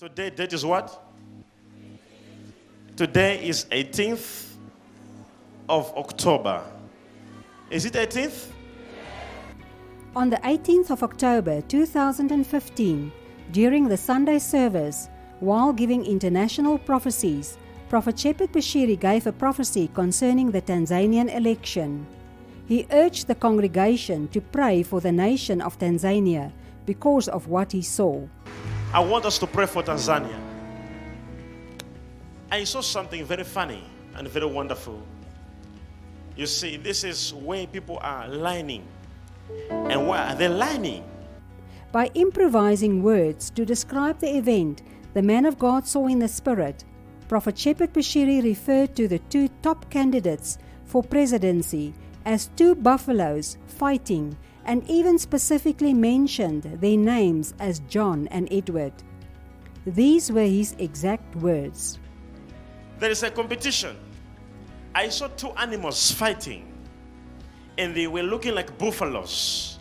Today, date is what? Today is 18th of October. Is it 18th? On the 18th of October 2015, during the Sunday service, while giving international prophecies, Prophet Shepherd Bushiri gave a prophecy concerning the Tanzanian election. He urged the congregation to pray for the nation of Tanzania because of what he saw. I want us to pray for Tanzania. I saw something very funny and very wonderful. You see, this is where people are lining. And why are they lining? By improvising words to describe the event the man of God saw in the spirit, Prophet Shepherd Bushiri referred to the two top candidates for presidency as two buffaloes fighting and even specifically mentioned their names as John and Edward. These were his exact words. There is a competition. I saw two animals fighting, and they were looking like buffaloes.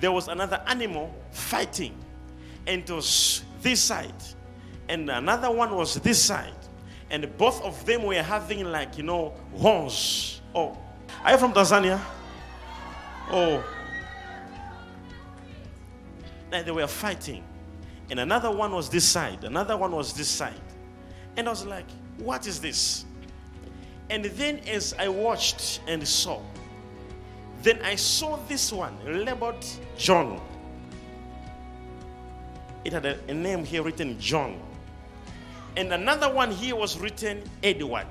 There was another animal fighting, and it was this side, and another one was this side, and both of them were having, like, you know, horns. Oh, are you from Tanzania? Oh, and they were fighting. And another one was this side, another one was this side. And I was like, what is this? And then as I watched and saw, then I saw this one labeled John. It had a, a name here written John. And another one here was written Edward.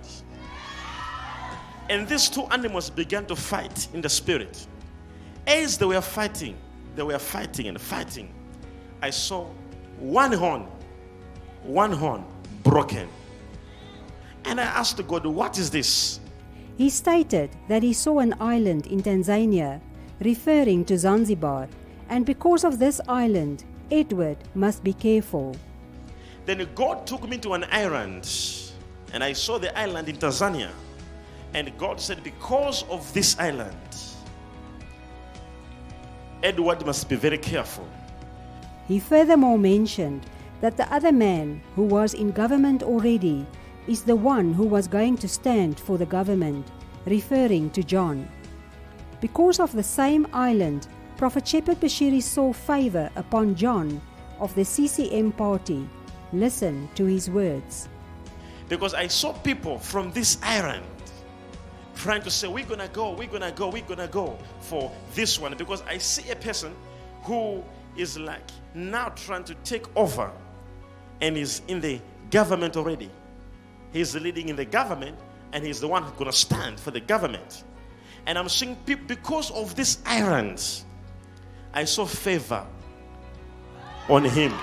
And these two animals began to fight in the spirit. As they were fighting, they were fighting and fighting. I saw one horn, one horn broken. And I asked God, What is this? He stated that he saw an island in Tanzania, referring to Zanzibar, and because of this island, Edward must be careful. Then God took me to an island, and I saw the island in Tanzania. And God said, Because of this island, Edward must be very careful. He furthermore mentioned that the other man who was in government already is the one who was going to stand for the government, referring to John. Because of the same island, Prophet Shepherd Bushiri saw favor upon John of the CCM party. Listen to his words. Because I saw people from this island trying to say, We're gonna go, we're gonna go, we're gonna go for this one. Because I see a person who is like now trying to take over and is in the government already. He's leading in the government and he's the one who's going to stand for the government. And I'm seeing people, because of these irons, I saw favor on him.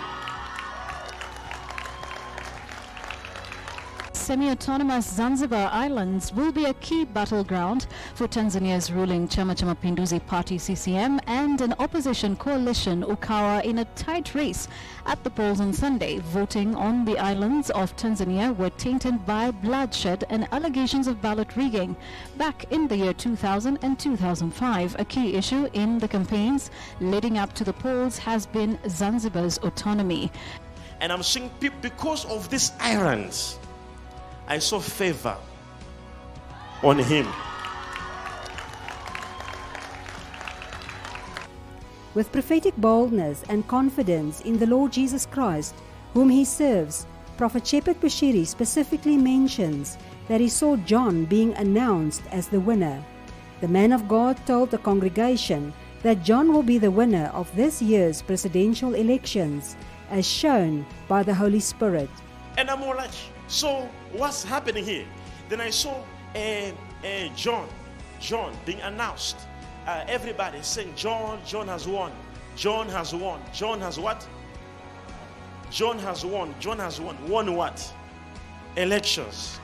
Semi-autonomous Zanzibar Islands will be a key battleground for Tanzania's ruling Chama cha Mapinduzi Party CCM and an opposition coalition Ukawa in a tight race at the polls on Sunday. Voting on the islands of Tanzania were tainted by bloodshed and allegations of ballot rigging back in the year 2000 and 2005. A key issue in the campaigns leading up to the polls has been Zanzibar's autonomy. And I'm seeing people because of these irons. I saw favor on him. With prophetic boldness and confidence in the Lord Jesus Christ, whom he serves, Prophet Shepherd Bushiri specifically mentions that he saw John being announced as the winner. The man of God told the congregation that John will be the winner of this year's presidential elections, as shown by the Holy Spirit. And I'm all like, so what's happening here? Then I saw uh, uh, John, John being announced. Uh, everybody saying, John, John has won. John has won. John has what? John has won. John has won. Won what? Elections.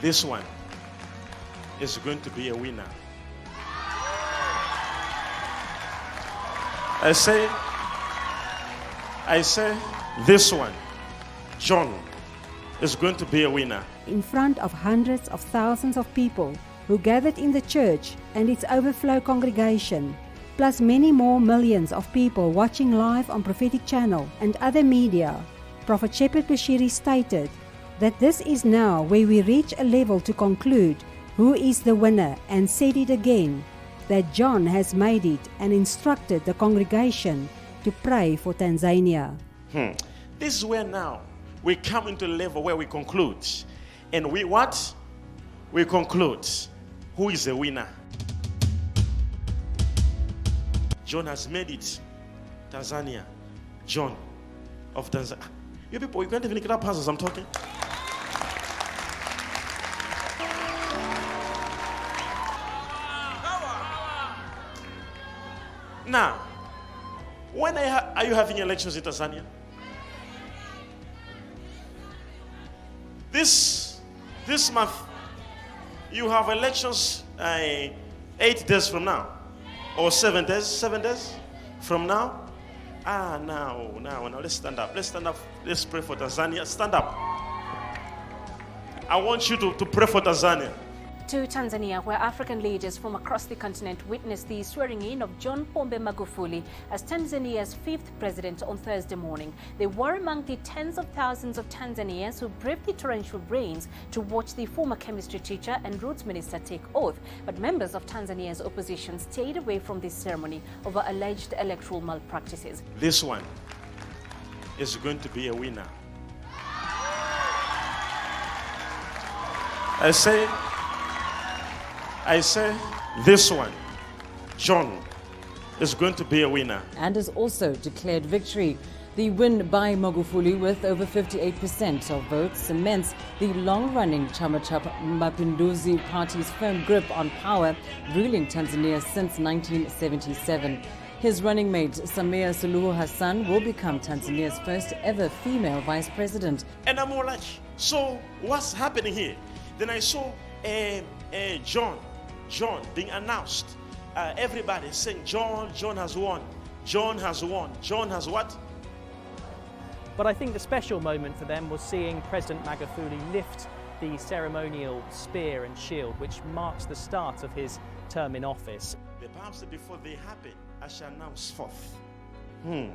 This one is going to be a winner. I say, I say, this one, John, is going to be a winner. In front of hundreds of thousands of people who gathered in the church and its overflow congregation, plus many more millions of people watching live on Prophetic Channel and other media, Prophet Shepherd Bushiri stated that this is now where we reach a level to conclude who is the winner and said it again that John has made it and instructed the congregation to pray for Tanzania. Hmm. This is where now we come into a level where we conclude. And we what? We conclude who is the winner. John has made it. Tanzania. John of Tanzania. You people, you can't even get up as I'm talking. Now, when are you having elections in Tanzania? This this month, you have elections uh, eight days from now, or seven days. Seven days from now. Ah, now, now, now. Let's stand up. Let's stand up. Let's pray for Tanzania. Stand up. I want you to, to pray for Tanzania. To Tanzania, where African leaders from across the continent witnessed the swearing in of John Pombe Magufuli as Tanzania's fifth president on Thursday morning. They were among the tens of thousands of Tanzanians who braved the torrential rains to watch the former chemistry teacher and roads minister take oath. But members of Tanzania's opposition stayed away from this ceremony over alleged electoral malpractices. This one is going to be a winner. I say, I say, this one, John, is going to be a winner. and has also declared victory. The win by Magufuli with over 58% of votes cements the long-running Chama cha Mapinduzi party's firm grip on power, ruling Tanzania since 1977. His running mate Samia Suluhu Hassan will become Tanzania's first ever female vice president. And I'm all like, so what's happening here? Then I saw uh, uh, John, John being announced. Uh, everybody saying, John, John has won. John has won. John has what? But I think the special moment for them was seeing President Magufuli lift the ceremonial spear and shield, which marks the start of his term in office. The Bible said, before they happen, I shall announce forth. Hmm.